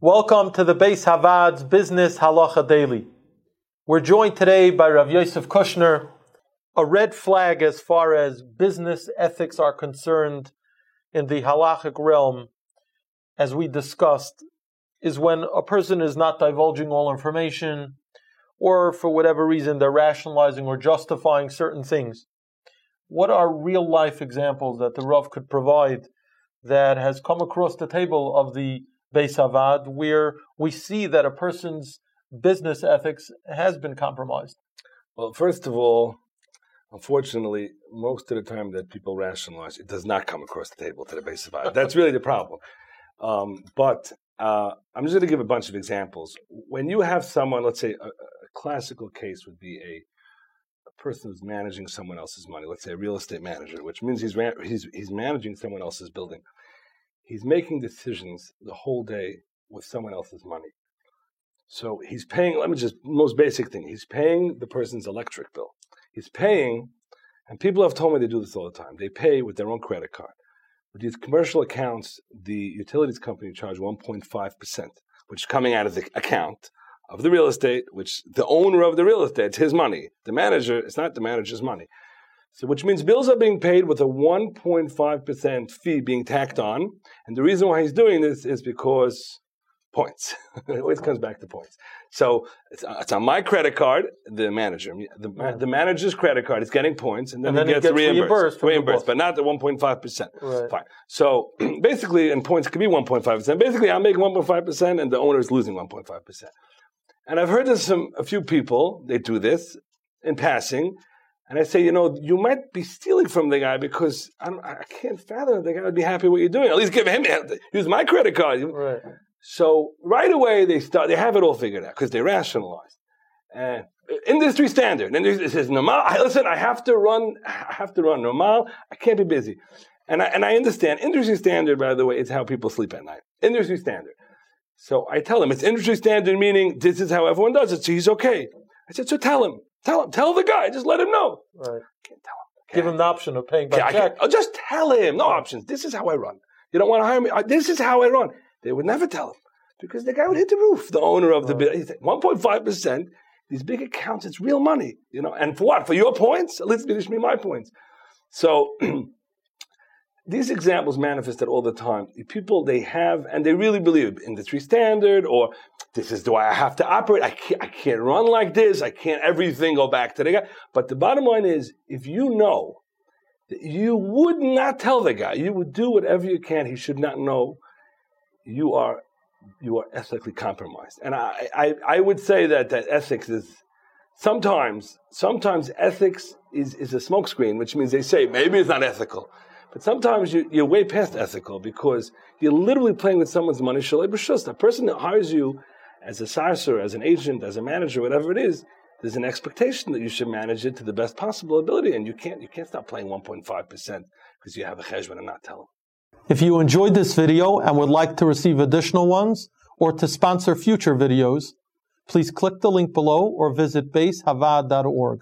Welcome to the Bais HaVaad's Business Halacha Daily. We're joined today by Rav Yosef Kushner. A red flag as far as business ethics are concerned in the halachic realm, as we discussed, is when a person is not divulging all information, or for whatever reason they're rationalizing or justifying certain things. What are real life examples that the Rav could provide that has come across the table of the Bais HaVaad, where we see that a person's business ethics has been compromised? Well, first of all, unfortunately, most of the time that people rationalize, it does not come across the table to the Bais HaVaad. That's really the problem. Um, but uh, I'm just going to give a bunch of examples. When you have someone, let's say a, a classical case would be a, a, person who's managing someone else's money, let's say a real estate manager, which means he's, he's, he's managing someone else's building he's making decisions the whole day with someone else's money. So he's paying, let me just, most basic thing, he's paying the person's electric bill. He's paying, and people have told me they do this all the time, they pay with their own credit card. With these commercial accounts, the utilities company charge 1.5%, which is coming out of the account of the real estate, which the owner of the real estate, it's his money. The manager, it's not the manager's money. So, which means bills are being paid with a 1.5% fee being tacked on. And the reason why he's doing this is because points. it always comes back to points. So it's, uh, it's on my credit card, the manager, the, yeah. the manager's credit card is getting points, and then, and then he gets, gets reimbursed, reimbursed, reimbursed but not the 1.5%. Right. Fine. So basically, and points could be 1.5%. Basically, I'm making 1.5%, and the owner is losing 1.5%. And I've heard this from a few people, they do this in passing, and I say, you know, you might be stealing from the guy because I, I can't fathom the guy would be happy with what you're doing. At least give him use my credit card. Right. So right away they start. They have it all figured out because they rationalize. And industry standard. And it says normal. Listen, I have to run. I have to run normal. I can't be busy. And I, and I understand industry standard. By the way, is how people sleep at night. Industry standard. So I tell him it's industry standard, meaning this is how everyone does it. So he's okay. I said, so tell him. Tell him. Tell the guy. Just let him know. Right. Can't tell him. Give him the option of paying by I check. can't- oh, just tell him. No options. This is how I run. You don't want to hire me. Uh, This is how I run. They would never tell him because the guy would hit the roof. The owner of the Right. business. One point five percent. These big accounts. It's real money. You know. And for what? For your points? At least finish me my points. So. These examples manifested all the time. People they have and they really believe industry standard or this is the way I have to operate. I can't, I can't run like this. I can't everything go back to the guy. But the bottom line is, if you know that you would not tell the guy, you would do whatever you can. He should not know. You are you are ethically compromised. And I, I, I would say that, that ethics is sometimes sometimes ethics is, is a smokescreen, which means they say maybe it's not ethical. But sometimes you, you're way past ethical because you're literally playing with someone's money. A person that hires you as a sarsur, as an agent, as a manager, whatever it is, there's an expectation that you should manage it to the best possible ability, and you can't you can't stop playing 1.5 percent because you have a cheshbon and not tell them. If you enjoyed this video and would like to receive additional ones or to sponsor future videos, please click the link below or visit baishavaad.org.